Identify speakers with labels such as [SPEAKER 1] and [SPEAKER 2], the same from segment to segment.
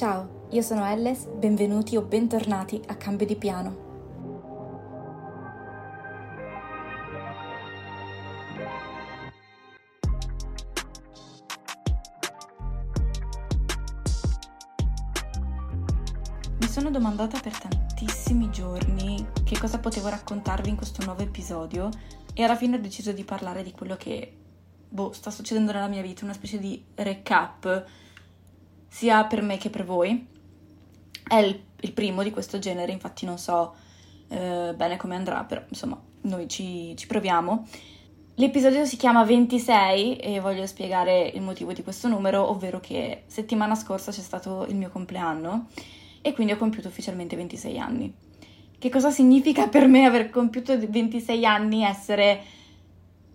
[SPEAKER 1] Ciao, io sono Elles, benvenuti o bentornati a Cambio di Piano. Mi sono domandata per tantissimi giorni che cosa potevo raccontarvi in questo nuovo episodio e alla fine ho deciso di parlare di quello che boh, sta succedendo nella mia vita, una specie di recap sia per me che per voi. È il, il primo di questo genere, infatti non so eh, bene come andrà, però insomma noi ci, ci proviamo. L'episodio si chiama 26 e voglio spiegare il motivo di questo numero, ovvero che settimana scorsa c'è stato il mio compleanno e quindi ho compiuto ufficialmente 26 anni. Che cosa significa per me aver compiuto 26 anni essere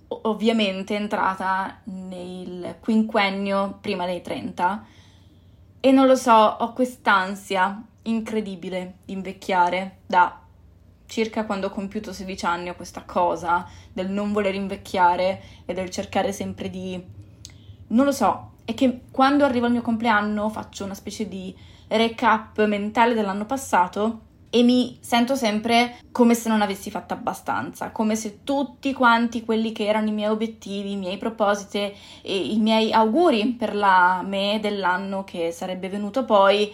[SPEAKER 1] ovviamente entrata nel quinquennio prima dei 30? E non lo so, ho quest'ansia incredibile di invecchiare da circa quando ho compiuto 16 anni, ho questa cosa del non voler invecchiare e del cercare sempre di... non lo so, è che quando arriva il mio compleanno faccio una specie di recap mentale dell'anno passato e mi sento sempre come se non avessi fatto abbastanza, come se tutti quanti quelli che erano i miei obiettivi, i miei propositi e i miei auguri per la me dell'anno che sarebbe venuto poi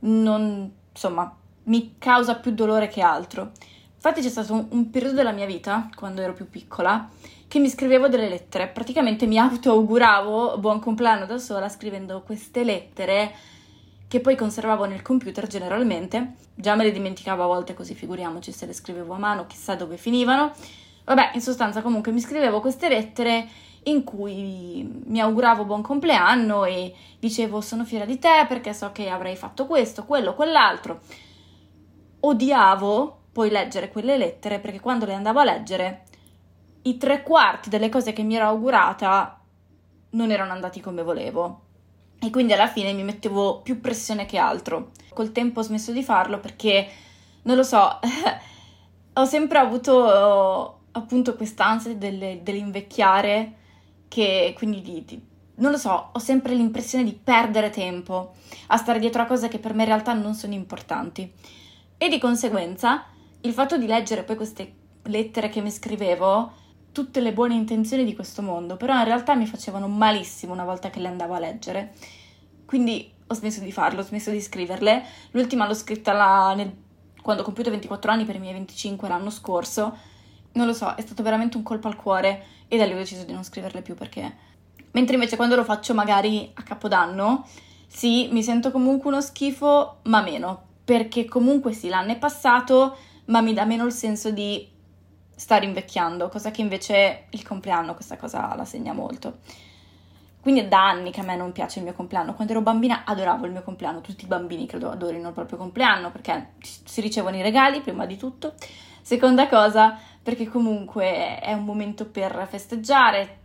[SPEAKER 1] non, insomma, mi causa più dolore che altro. Infatti c'è stato un, un periodo della mia vita, quando ero più piccola, che mi scrivevo delle lettere, praticamente mi auto-auguravo buon compleanno da sola scrivendo queste lettere che poi conservavo nel computer generalmente, già me le dimenticavo a volte così figuriamoci se le scrivevo a mano, chissà dove finivano. Vabbè, in sostanza comunque mi scrivevo queste lettere in cui mi auguravo buon compleanno e dicevo sono fiera di te perché so che avrei fatto questo, quello, quell'altro. Odiavo poi leggere quelle lettere perché quando le andavo a leggere i tre quarti delle cose che mi ero augurata non erano andati come volevo e quindi alla fine mi mettevo più pressione che altro. Col tempo ho smesso di farlo perché non lo so, ho sempre avuto appunto quest'ansia delle, dell'invecchiare che quindi di, di, non lo so, ho sempre l'impressione di perdere tempo a stare dietro a cose che per me in realtà non sono importanti. E di conseguenza il fatto di leggere poi queste lettere che mi scrivevo, tutte le buone intenzioni di questo mondo, però in realtà mi facevano malissimo una volta che le andavo a leggere. Quindi ho smesso di farlo, ho smesso di scriverle. L'ultima l'ho scritta la, nel, quando ho compiuto 24 anni per i miei 25 l'anno scorso. Non lo so, è stato veramente un colpo al cuore e da lì ho deciso di non scriverle più perché... Mentre invece quando lo faccio magari a Capodanno, sì, mi sento comunque uno schifo, ma meno, perché comunque sì, l'anno è passato, ma mi dà meno il senso di stare invecchiando, cosa che invece il compleanno questa cosa la segna molto. Quindi è da anni che a me non piace il mio compleanno. Quando ero bambina adoravo il mio compleanno, tutti i bambini credo adorino il proprio compleanno perché si ricevono i regali prima di tutto. Seconda cosa, perché comunque è un momento per festeggiare.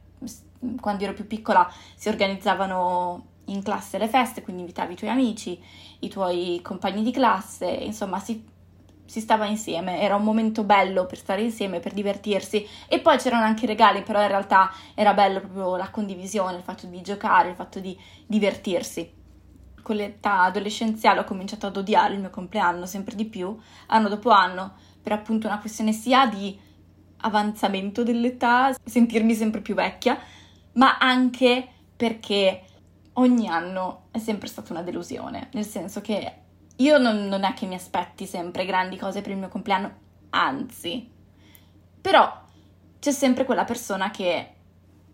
[SPEAKER 1] Quando ero più piccola si organizzavano in classe le feste, quindi invitavi i tuoi amici, i tuoi compagni di classe, insomma si si stava insieme, era un momento bello per stare insieme, per divertirsi e poi c'erano anche i regali, però in realtà era bello proprio la condivisione, il fatto di giocare, il fatto di divertirsi. Con l'età adolescenziale ho cominciato ad odiare il mio compleanno sempre di più, anno dopo anno, per appunto una questione sia di avanzamento dell'età, sentirmi sempre più vecchia, ma anche perché ogni anno è sempre stata una delusione, nel senso che io non, non è che mi aspetti sempre grandi cose per il mio compleanno, anzi, però c'è sempre quella persona che,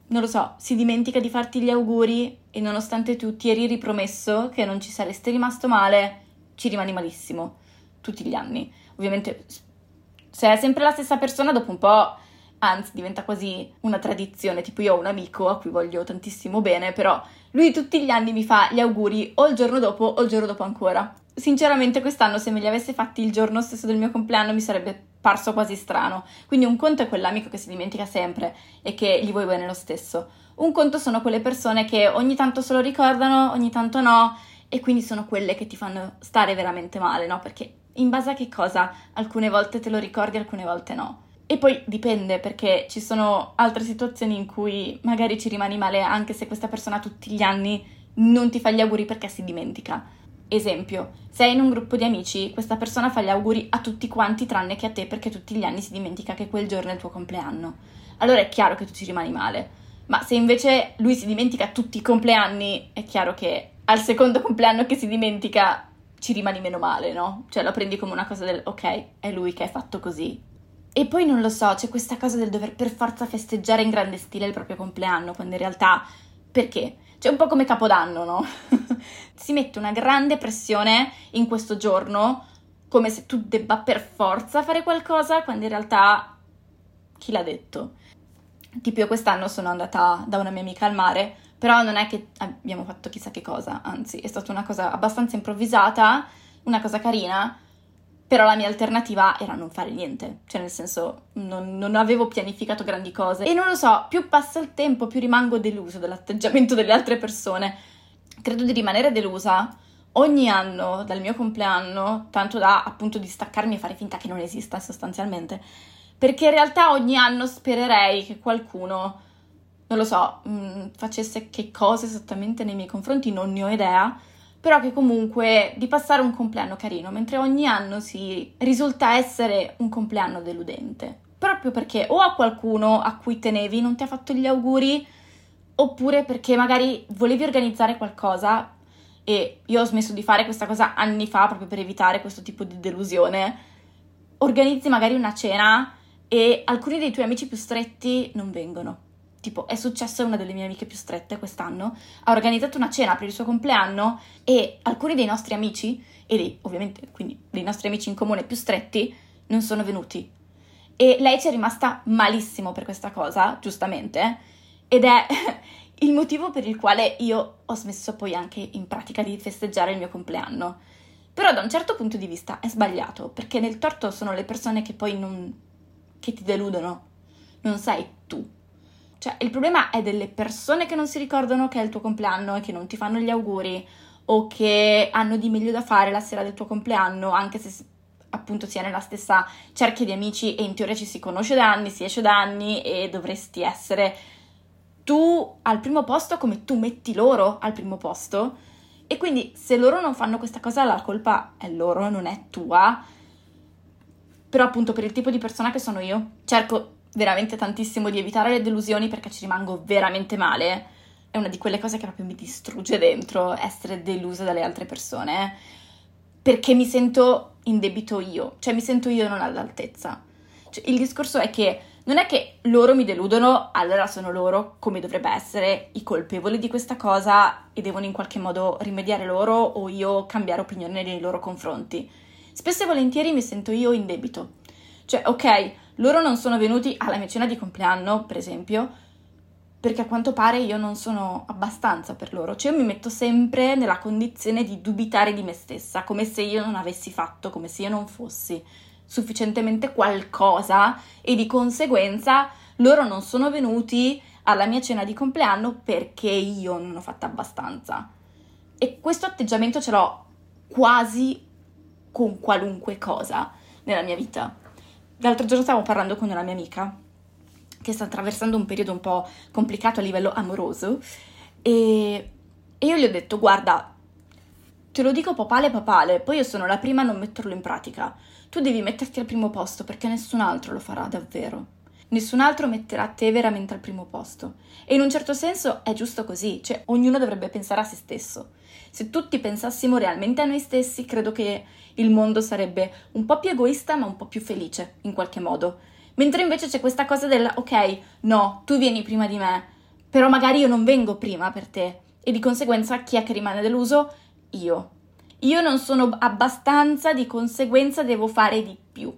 [SPEAKER 1] non lo so, si dimentica di farti gli auguri e nonostante tu ti eri ripromesso che non ci saresti rimasto male, ci rimani malissimo tutti gli anni. Ovviamente se è sempre la stessa persona dopo un po' anzi diventa quasi una tradizione, tipo io ho un amico a cui voglio tantissimo bene, però lui tutti gli anni mi fa gli auguri o il giorno dopo o il giorno dopo ancora. Sinceramente quest'anno se me li avesse fatti il giorno stesso del mio compleanno mi sarebbe parso quasi strano. Quindi un conto è quell'amico che si dimentica sempre e che gli vuoi bene lo stesso. Un conto sono quelle persone che ogni tanto se lo ricordano, ogni tanto no, e quindi sono quelle che ti fanno stare veramente male, no? Perché in base a che cosa alcune volte te lo ricordi, alcune volte no. E poi dipende perché ci sono altre situazioni in cui magari ci rimani male anche se questa persona tutti gli anni non ti fa gli auguri perché si dimentica. Esempio, sei in un gruppo di amici, questa persona fa gli auguri a tutti quanti tranne che a te perché tutti gli anni si dimentica che quel giorno è il tuo compleanno. Allora è chiaro che tu ci rimani male. Ma se invece lui si dimentica tutti i compleanni, è chiaro che al secondo compleanno che si dimentica ci rimani meno male, no? Cioè lo prendi come una cosa del ok, è lui che è fatto così, e poi non lo so, c'è questa cosa del dover per forza festeggiare in grande stile il proprio compleanno, quando in realtà perché? C'è un po' come Capodanno, no? si mette una grande pressione in questo giorno, come se tu debba per forza fare qualcosa, quando in realtà chi l'ha detto? Tipo io quest'anno sono andata da una mia amica al mare, però non è che abbiamo fatto chissà che cosa, anzi è stata una cosa abbastanza improvvisata, una cosa carina, però la mia alternativa era non fare niente, cioè nel senso non, non, avevo pianificato grandi cose. E non lo so, più passa il tempo più rimango deluso dell'atteggiamento delle altre persone. Credo di rimanere delusa ogni anno dal mio compleanno, tanto da appunto di staccarmi e fare finta che non esista sostanzialmente, perché in realtà ogni anno spererei che qualcuno, non lo so, mh, mm, facesse che cosa esattamente nei miei confronti, non ne ho idea, però che comunque di passare un compleanno carino, mentre ogni anno si risulta essere un compleanno deludente. Proprio perché o a qualcuno a cui tenevi non ti ha fatto gli auguri, oppure perché magari volevi organizzare qualcosa e io ho smesso di fare questa cosa anni fa proprio per evitare questo tipo di delusione. Organizzi magari una cena e alcuni dei tuoi amici più stretti non vengono tipo è successo a una delle mie amiche più strette quest'anno, ha organizzato una cena per il suo compleanno e alcuni dei nostri amici, e dei, ovviamente quindi dei nostri amici in comune più stretti, non sono venuti. E lei ci è rimasta malissimo per questa cosa, giustamente, ed è il motivo per il quale io ho smesso poi anche in pratica di festeggiare il mio compleanno. Però da un certo punto di vista è sbagliato, perché nel torto sono le persone che poi non... che ti deludono, non sei tu. Cioè, il problema è delle persone che non si ricordano che è il tuo compleanno e che non ti fanno gli auguri o che hanno di meglio da fare la sera del tuo compleanno, anche se appunto si è nella stessa cerchia di amici e in teoria ci si conosce da anni, si esce da anni e dovresti essere tu al primo posto come tu metti loro al primo posto. E quindi se loro non fanno questa cosa la colpa è loro, non è tua. Però appunto per il tipo di persona che sono io, cerco veramente tantissimo di evitare le delusioni perché ci rimango veramente male. È una di quelle cose che proprio mi distrugge dentro essere delusa dalle altre persone. Perché mi sento in debito io, cioè mi sento io non all'altezza. Cioè, il discorso è che non è che loro mi deludono, allora sono loro, come dovrebbe essere, i colpevoli di questa cosa e devono in qualche modo rimediare loro o io cambiare opinione nei loro confronti. Spesso e volentieri mi sento io in debito. Cioè, ok, loro non sono venuti alla mia cena di compleanno, per esempio, perché a quanto pare io non sono abbastanza per loro. Cioè io mi metto sempre nella condizione di dubitare di me stessa, come se io non avessi fatto, come se io non fossi sufficientemente qualcosa e di conseguenza loro non sono venuti alla mia cena di compleanno perché io non ho fatto abbastanza. E questo atteggiamento ce l'ho quasi con qualunque cosa nella mia vita. L'altro giorno stavo parlando con una mia amica che sta attraversando un periodo un po' complicato a livello amoroso e, e io gli ho detto guarda, te lo dico papale papale, poi io sono la prima a non metterlo in pratica. Tu devi metterti al primo posto perché nessun altro lo farà davvero. Nessun altro metterà te veramente al primo posto. E in un certo senso è giusto così, cioè ognuno dovrebbe pensare a se stesso. Se tutti pensassimo realmente a noi stessi, credo che il mondo sarebbe un po' più egoista ma un po' più felice, in qualche modo. Mentre invece c'è questa cosa del ok, no, tu vieni prima di me, però magari io non vengo prima per te. E di conseguenza chi è che rimane deluso? Io. Io non sono abbastanza, di conseguenza devo fare di più.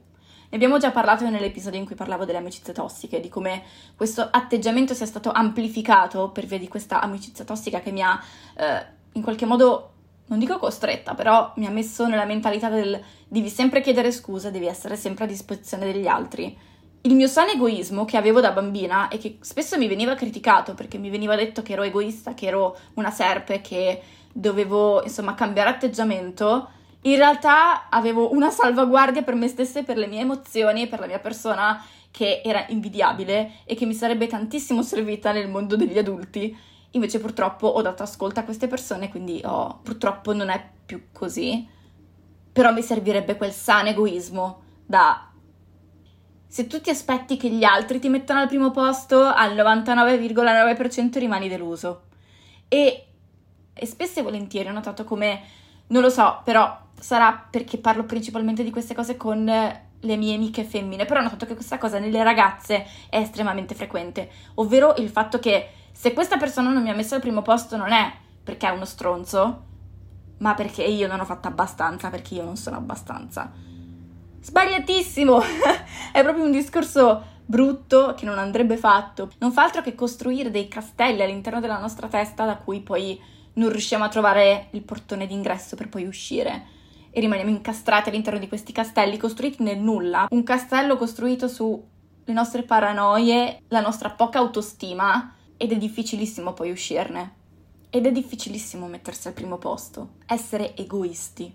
[SPEAKER 1] Ne abbiamo già parlato nell'episodio in cui parlavo delle amicizie tossiche, di come questo atteggiamento sia stato amplificato per via di questa amicizia tossica che mi ha eh, in qualche modo, non dico costretta, però mi ha messo nella mentalità del devi sempre chiedere scusa, devi essere sempre a disposizione degli altri. Il mio sano egoismo che avevo da bambina e che spesso mi veniva criticato perché mi veniva detto che ero egoista, che ero una serpe, che dovevo insomma cambiare atteggiamento in realtà avevo una salvaguardia per me stessa e per le mie emozioni e per la mia persona che era invidiabile e che mi sarebbe tantissimo servita nel mondo degli adulti. Invece purtroppo ho dato ascolto a queste persone, quindi oh, purtroppo non è più così. Però mi servirebbe quel sano egoismo da... Se tu ti aspetti che gli altri ti mettano al primo posto, al 99,9% rimani deluso. E, e spesso e volentieri ho notato come, non lo so, però sarà perché parlo principalmente di queste cose con le mie amiche femmine, però ho notato che questa cosa nelle ragazze è estremamente frequente, ovvero il fatto che se questa persona non mi ha messo al primo posto non è perché è uno stronzo, ma perché io non ho fatto abbastanza, perché io non sono abbastanza. Sbagliatissimo! è proprio un discorso brutto che non andrebbe fatto. Non fa altro che costruire dei castelli all'interno della nostra testa da cui poi non riusciamo a trovare il portone d'ingresso per poi uscire e rimaniamo incastrati all'interno di questi castelli costruiti nel nulla. Un castello costruito sulle nostre paranoie, la nostra poca autostima ed è difficilissimo poi uscirne. Ed è difficilissimo mettersi al primo posto, essere egoisti.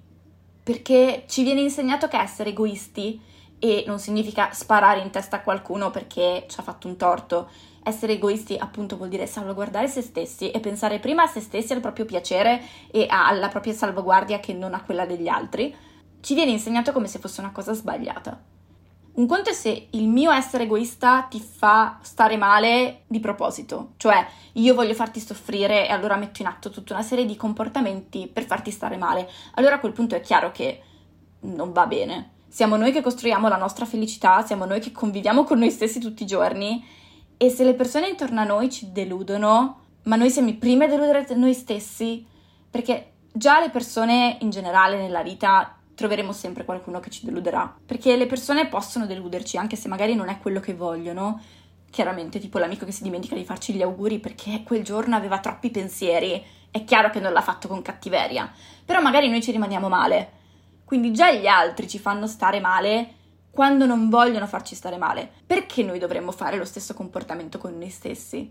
[SPEAKER 1] Perché ci viene insegnato che essere egoisti e non significa sparare in testa a qualcuno perché ci ha fatto un torto, essere egoisti appunto vuol dire salvaguardare se stessi e pensare prima a se stessi, al proprio piacere e alla propria salvaguardia che non a quella degli altri, ci viene insegnato come se fosse una cosa sbagliata. Un conto è se il mio essere egoista ti fa stare male di proposito, cioè io voglio farti soffrire e allora metto in atto tutta una serie di comportamenti per farti stare male. Allora a quel punto è chiaro che non va bene. Siamo noi che costruiamo la nostra felicità, siamo noi che conviviamo con noi stessi tutti i giorni e se le persone intorno a noi ci deludono, ma noi siamo i primi a deludere noi stessi, perché già le persone in generale nella vita troveremo sempre qualcuno che ci deluderà, perché le persone possono deluderci anche se magari non è quello che vogliono. Chiaramente, tipo l'amico che si dimentica di farci gli auguri perché quel giorno aveva troppi pensieri, è chiaro che non l'ha fatto con cattiveria, però magari noi ci rimaniamo male. Quindi già gli altri ci fanno stare male quando non vogliono farci stare male. Perché noi dovremmo fare lo stesso comportamento con noi stessi?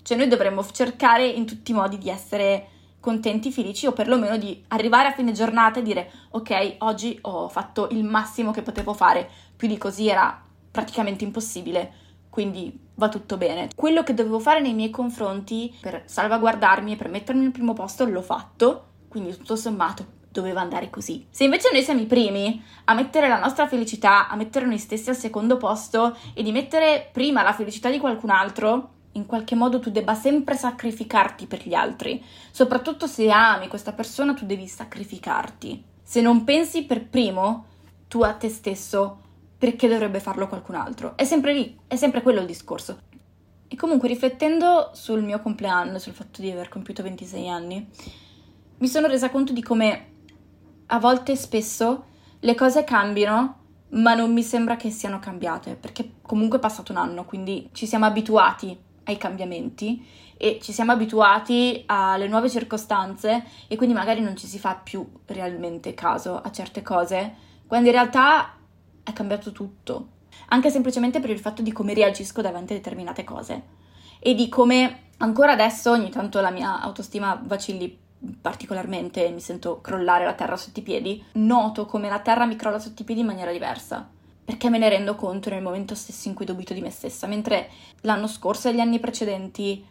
[SPEAKER 1] Cioè noi dovremmo cercare in tutti i modi di essere contenti, felici o perlomeno di arrivare a fine giornata e dire ok, oggi ho fatto il massimo che potevo fare, più di così era praticamente impossibile, quindi va tutto bene. Quello che dovevo fare nei miei confronti per salvaguardarmi e per mettermi al primo posto l'ho fatto, quindi tutto sommato doveva andare così. Se invece noi siamo i primi a mettere la nostra felicità, a mettere noi stessi al secondo posto e di mettere prima la felicità di qualcun altro, in qualche modo tu debba sempre sacrificarti per gli altri. Soprattutto se ami questa persona, tu devi sacrificarti. Se non pensi per primo tu a te stesso, perché dovrebbe farlo qualcun altro? È sempre lì, è sempre quello il discorso. E comunque riflettendo sul mio compleanno, sul fatto di aver compiuto 26 anni, mi sono resa conto di come a volte spesso le cose cambiano, ma non mi sembra che siano cambiate, perché comunque è passato un anno, quindi ci siamo abituati ai cambiamenti e ci siamo abituati alle nuove circostanze e quindi magari non ci si fa più realmente caso a certe cose, quando in realtà è cambiato tutto, anche semplicemente per il fatto di come reagisco davanti a determinate cose e di come ancora adesso ogni tanto la mia autostima vacilli particolarmente mi sento crollare la terra sotto i piedi, noto come la terra mi crolla sotto i piedi in maniera diversa. Perché me ne rendo conto nel momento stesso in cui dubito di me stessa, mentre l'anno scorso e gli anni precedenti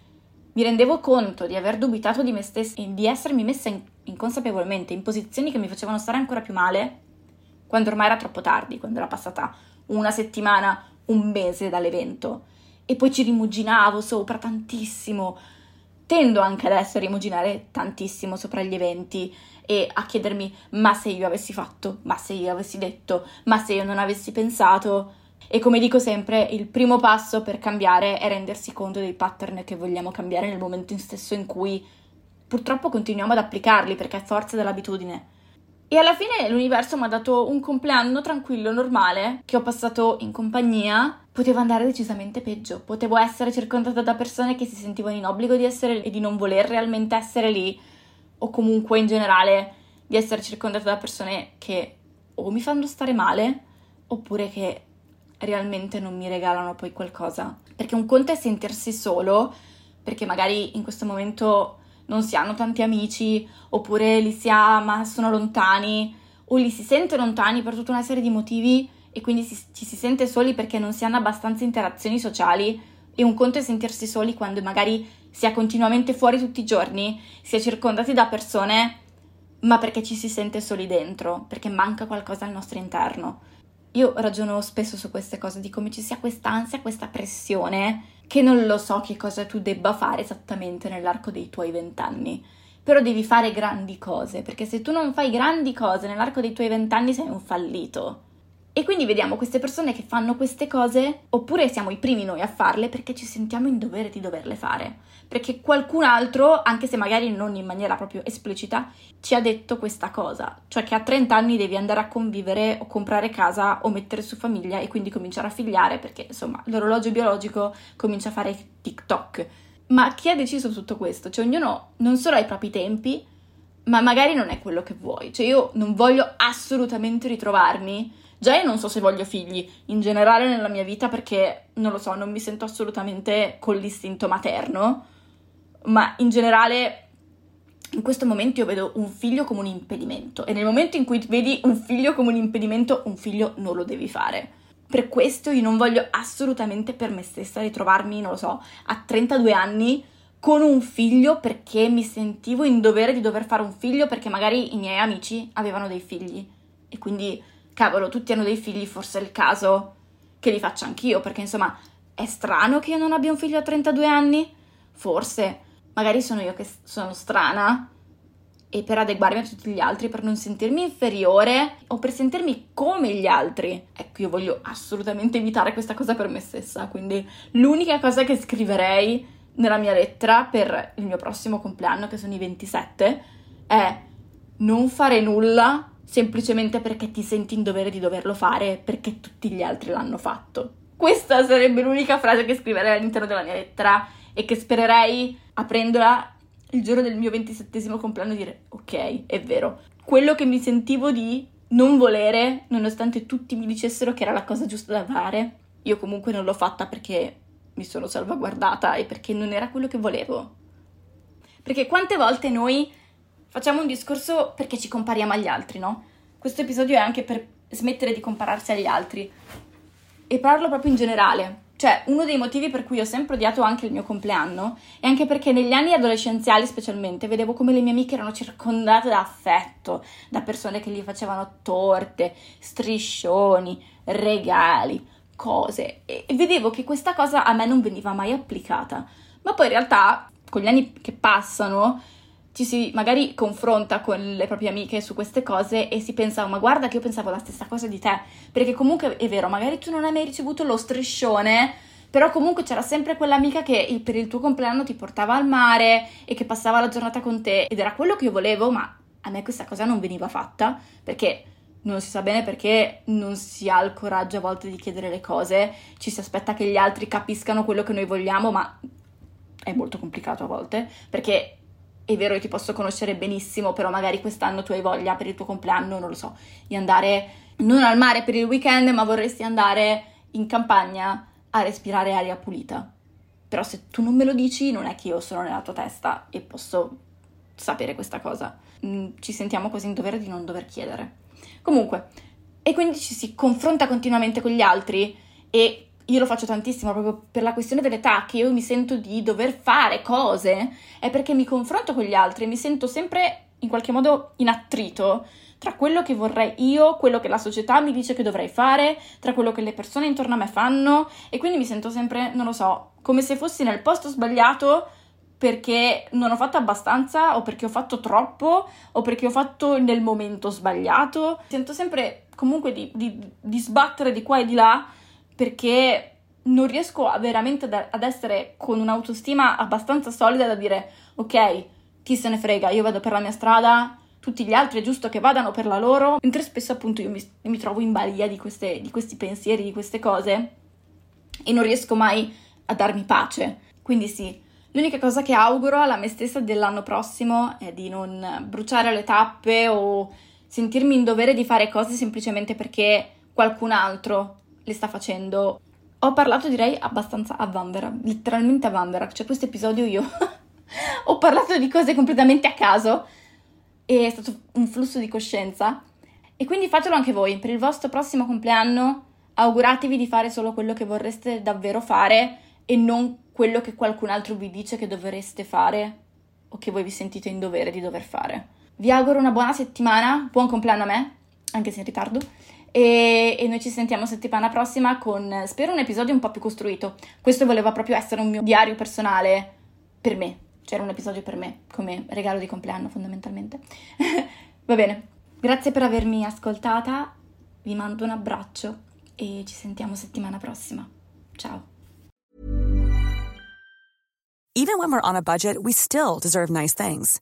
[SPEAKER 1] mi rendevo conto di aver dubitato di me stessa e di essermi messa in, inconsapevolmente in posizioni che mi facevano stare ancora più male, quando ormai era troppo tardi, quando era passata una settimana, un mese dall'evento. E poi ci rimuginavo sopra tantissimo, tendo anche adesso a rimuginare tantissimo sopra gli eventi e a chiedermi ma se io avessi fatto, ma se io avessi detto, ma se io non avessi pensato. E come dico sempre, il primo passo per cambiare è rendersi conto dei pattern che vogliamo cambiare nel momento stesso in cui purtroppo continuiamo ad applicarli perché è forza dell'abitudine. E alla fine l'universo mi ha dato un compleanno tranquillo, normale, che ho passato in compagnia. Poteva andare decisamente peggio. Potevo essere circondata da persone che si sentivano in obbligo di essere lì e di non voler realmente essere lì, o comunque in generale di essere circondata da persone che o mi fanno stare male, oppure che realmente non mi regalano poi qualcosa. Perché un conto è sentirsi solo, perché magari in questo momento non si hanno tanti amici, oppure li si ha ma sono lontani, o li si sente lontani per tutta una serie di motivi e quindi si, ci si sente soli perché non si hanno abbastanza interazioni sociali. E un conto è sentirsi soli quando magari si è continuamente fuori tutti i giorni, si è circondati da persone, ma perché ci si sente soli dentro, perché manca qualcosa al nostro interno. Io ragiono spesso su queste cose, di come ci sia questa ansia, questa pressione che non lo so che cosa tu debba fare esattamente nell'arco dei tuoi vent'anni, però devi fare grandi cose, perché se tu non fai grandi cose nell'arco dei tuoi vent'anni sei un fallito. E quindi vediamo queste persone che fanno queste cose, oppure siamo i primi noi a farle perché ci sentiamo in dovere di doverle fare. Perché qualcun altro, anche se magari non in maniera proprio esplicita, ci ha detto questa cosa, cioè che a 30 anni devi andare a convivere o comprare casa o mettere su famiglia e quindi cominciare a figliare perché insomma l'orologio biologico comincia a fare TikTok. Ma chi ha deciso tutto questo? Cioè ognuno non solo ha i propri tempi, ma magari non è quello che vuoi. Cioè io non voglio assolutamente ritrovarmi Già io non so se voglio figli in generale nella mia vita perché non lo so, non mi sento assolutamente con l'istinto materno, ma in generale in questo momento io vedo un figlio come un impedimento e nel momento in cui vedi un figlio come un impedimento, un figlio non lo devi fare. Per questo io non voglio assolutamente per me stessa ritrovarmi, non lo so, a 32 anni con un figlio perché mi sentivo in dovere di dover fare un figlio perché magari i miei amici avevano dei figli e quindi cavolo, tutti hanno dei figli, forse è il caso che li faccia anch'io, perché insomma, è strano che io non abbia un figlio a 32 anni? Forse, magari sono io che sono strana e per adeguarmi a tutti gli altri, per non sentirmi inferiore o per sentirmi come gli altri. Ecco, io voglio assolutamente evitare questa cosa per me stessa, quindi l'unica cosa che scriverei nella mia lettera per il mio prossimo compleanno, che sono i 27, è non fare nulla semplicemente perché ti senti in dovere di doverlo fare perché tutti gli altri l'hanno fatto. Questa sarebbe l'unica frase che scriverei all'interno della mia lettera e che spererei, aprendola il giorno del mio ventisettesimo compleanno, dire ok, è vero. Quello che mi sentivo di non volere, nonostante tutti mi dicessero che era la cosa giusta da fare, io comunque non l'ho fatta perché mi sono salvaguardata e perché non era quello che volevo. Perché quante volte noi facciamo un discorso perché ci compariamo agli altri, no? Questo episodio è anche per smettere di compararsi agli altri e parlo proprio in generale. Cioè, uno dei motivi per cui ho sempre odiato anche il mio compleanno è anche perché negli anni adolescenziali, specialmente, vedevo come le mie amiche erano circondate da affetto, da persone che gli facevano torte, striscioni, regali, cose. E vedevo che questa cosa a me non veniva mai applicata. Ma poi in realtà, con gli anni che passano, ci si magari confronta con le proprie amiche su queste cose e si pensa, ma guarda che io pensavo la stessa cosa di te, perché comunque è vero, magari tu non hai mai ricevuto lo striscione, però comunque c'era sempre quell'amica che per il tuo compleanno ti portava al mare e che passava la giornata con te ed era quello che io volevo, ma a me questa cosa non veniva fatta perché non si sa bene perché non si ha il coraggio a volte di chiedere le cose, ci si aspetta che gli altri capiscano quello che noi vogliamo, ma è molto complicato a volte perché è vero, io ti posso conoscere benissimo, però magari quest'anno tu hai voglia per il tuo compleanno, non lo so, di andare non al mare per il weekend, ma vorresti andare in campagna a respirare aria pulita. Però se tu non me lo dici, non è che io sono nella tua testa e posso sapere questa cosa. Mm, ci sentiamo quasi in dovere di non dover chiedere. Comunque, e quindi ci si confronta continuamente con gli altri e io lo faccio tantissimo proprio per la questione dell'età, che io mi sento di dover fare cose, è perché mi confronto con gli altri e mi sento sempre in qualche modo in attrito tra quello che vorrei io, quello che la società mi dice che dovrei fare, tra quello che le persone intorno a me fanno e quindi mi sento sempre, non lo so, come se fossi nel posto sbagliato perché non ho fatto abbastanza o perché ho fatto troppo o perché ho fatto nel momento sbagliato. Sento sempre comunque di, di, di sbattere di qua e di là perché non riesco veramente ad essere con un'autostima abbastanza solida da dire ok, chi se ne frega, io vado per la mia strada, tutti gli altri è giusto che vadano per la loro, mentre spesso appunto io mi, mi trovo in balia di, queste, di questi pensieri, di queste cose e non riesco mai a darmi pace. Quindi sì, l'unica cosa che auguro alla me stessa dell'anno prossimo è di non bruciare le tappe o sentirmi in dovere di fare cose semplicemente perché qualcun altro le sta facendo. Ho parlato direi abbastanza a Vanvera, letteralmente a Vanvera, cioè questo episodio io ho parlato di cose completamente a caso e è stato un flusso di coscienza. E quindi fatelo anche voi, per il vostro prossimo compleanno auguratevi di fare solo quello che vorreste davvero fare e non quello che qualcun altro vi dice che dovreste fare o che voi vi sentite in dovere di dover fare. Vi auguro una buona settimana, buon compleanno a me, anche se in ritardo, e, e, noi ci sentiamo settimana prossima con, spero, un episodio un po' più costruito. Questo voleva proprio essere un mio diario personale per me, c'era un episodio per me, come regalo di compleanno fondamentalmente. Va bene, grazie per avermi ascoltata, vi mando un abbraccio e ci sentiamo settimana prossima. Ciao.
[SPEAKER 2] Even when we're on a budget, we still deserve nice things.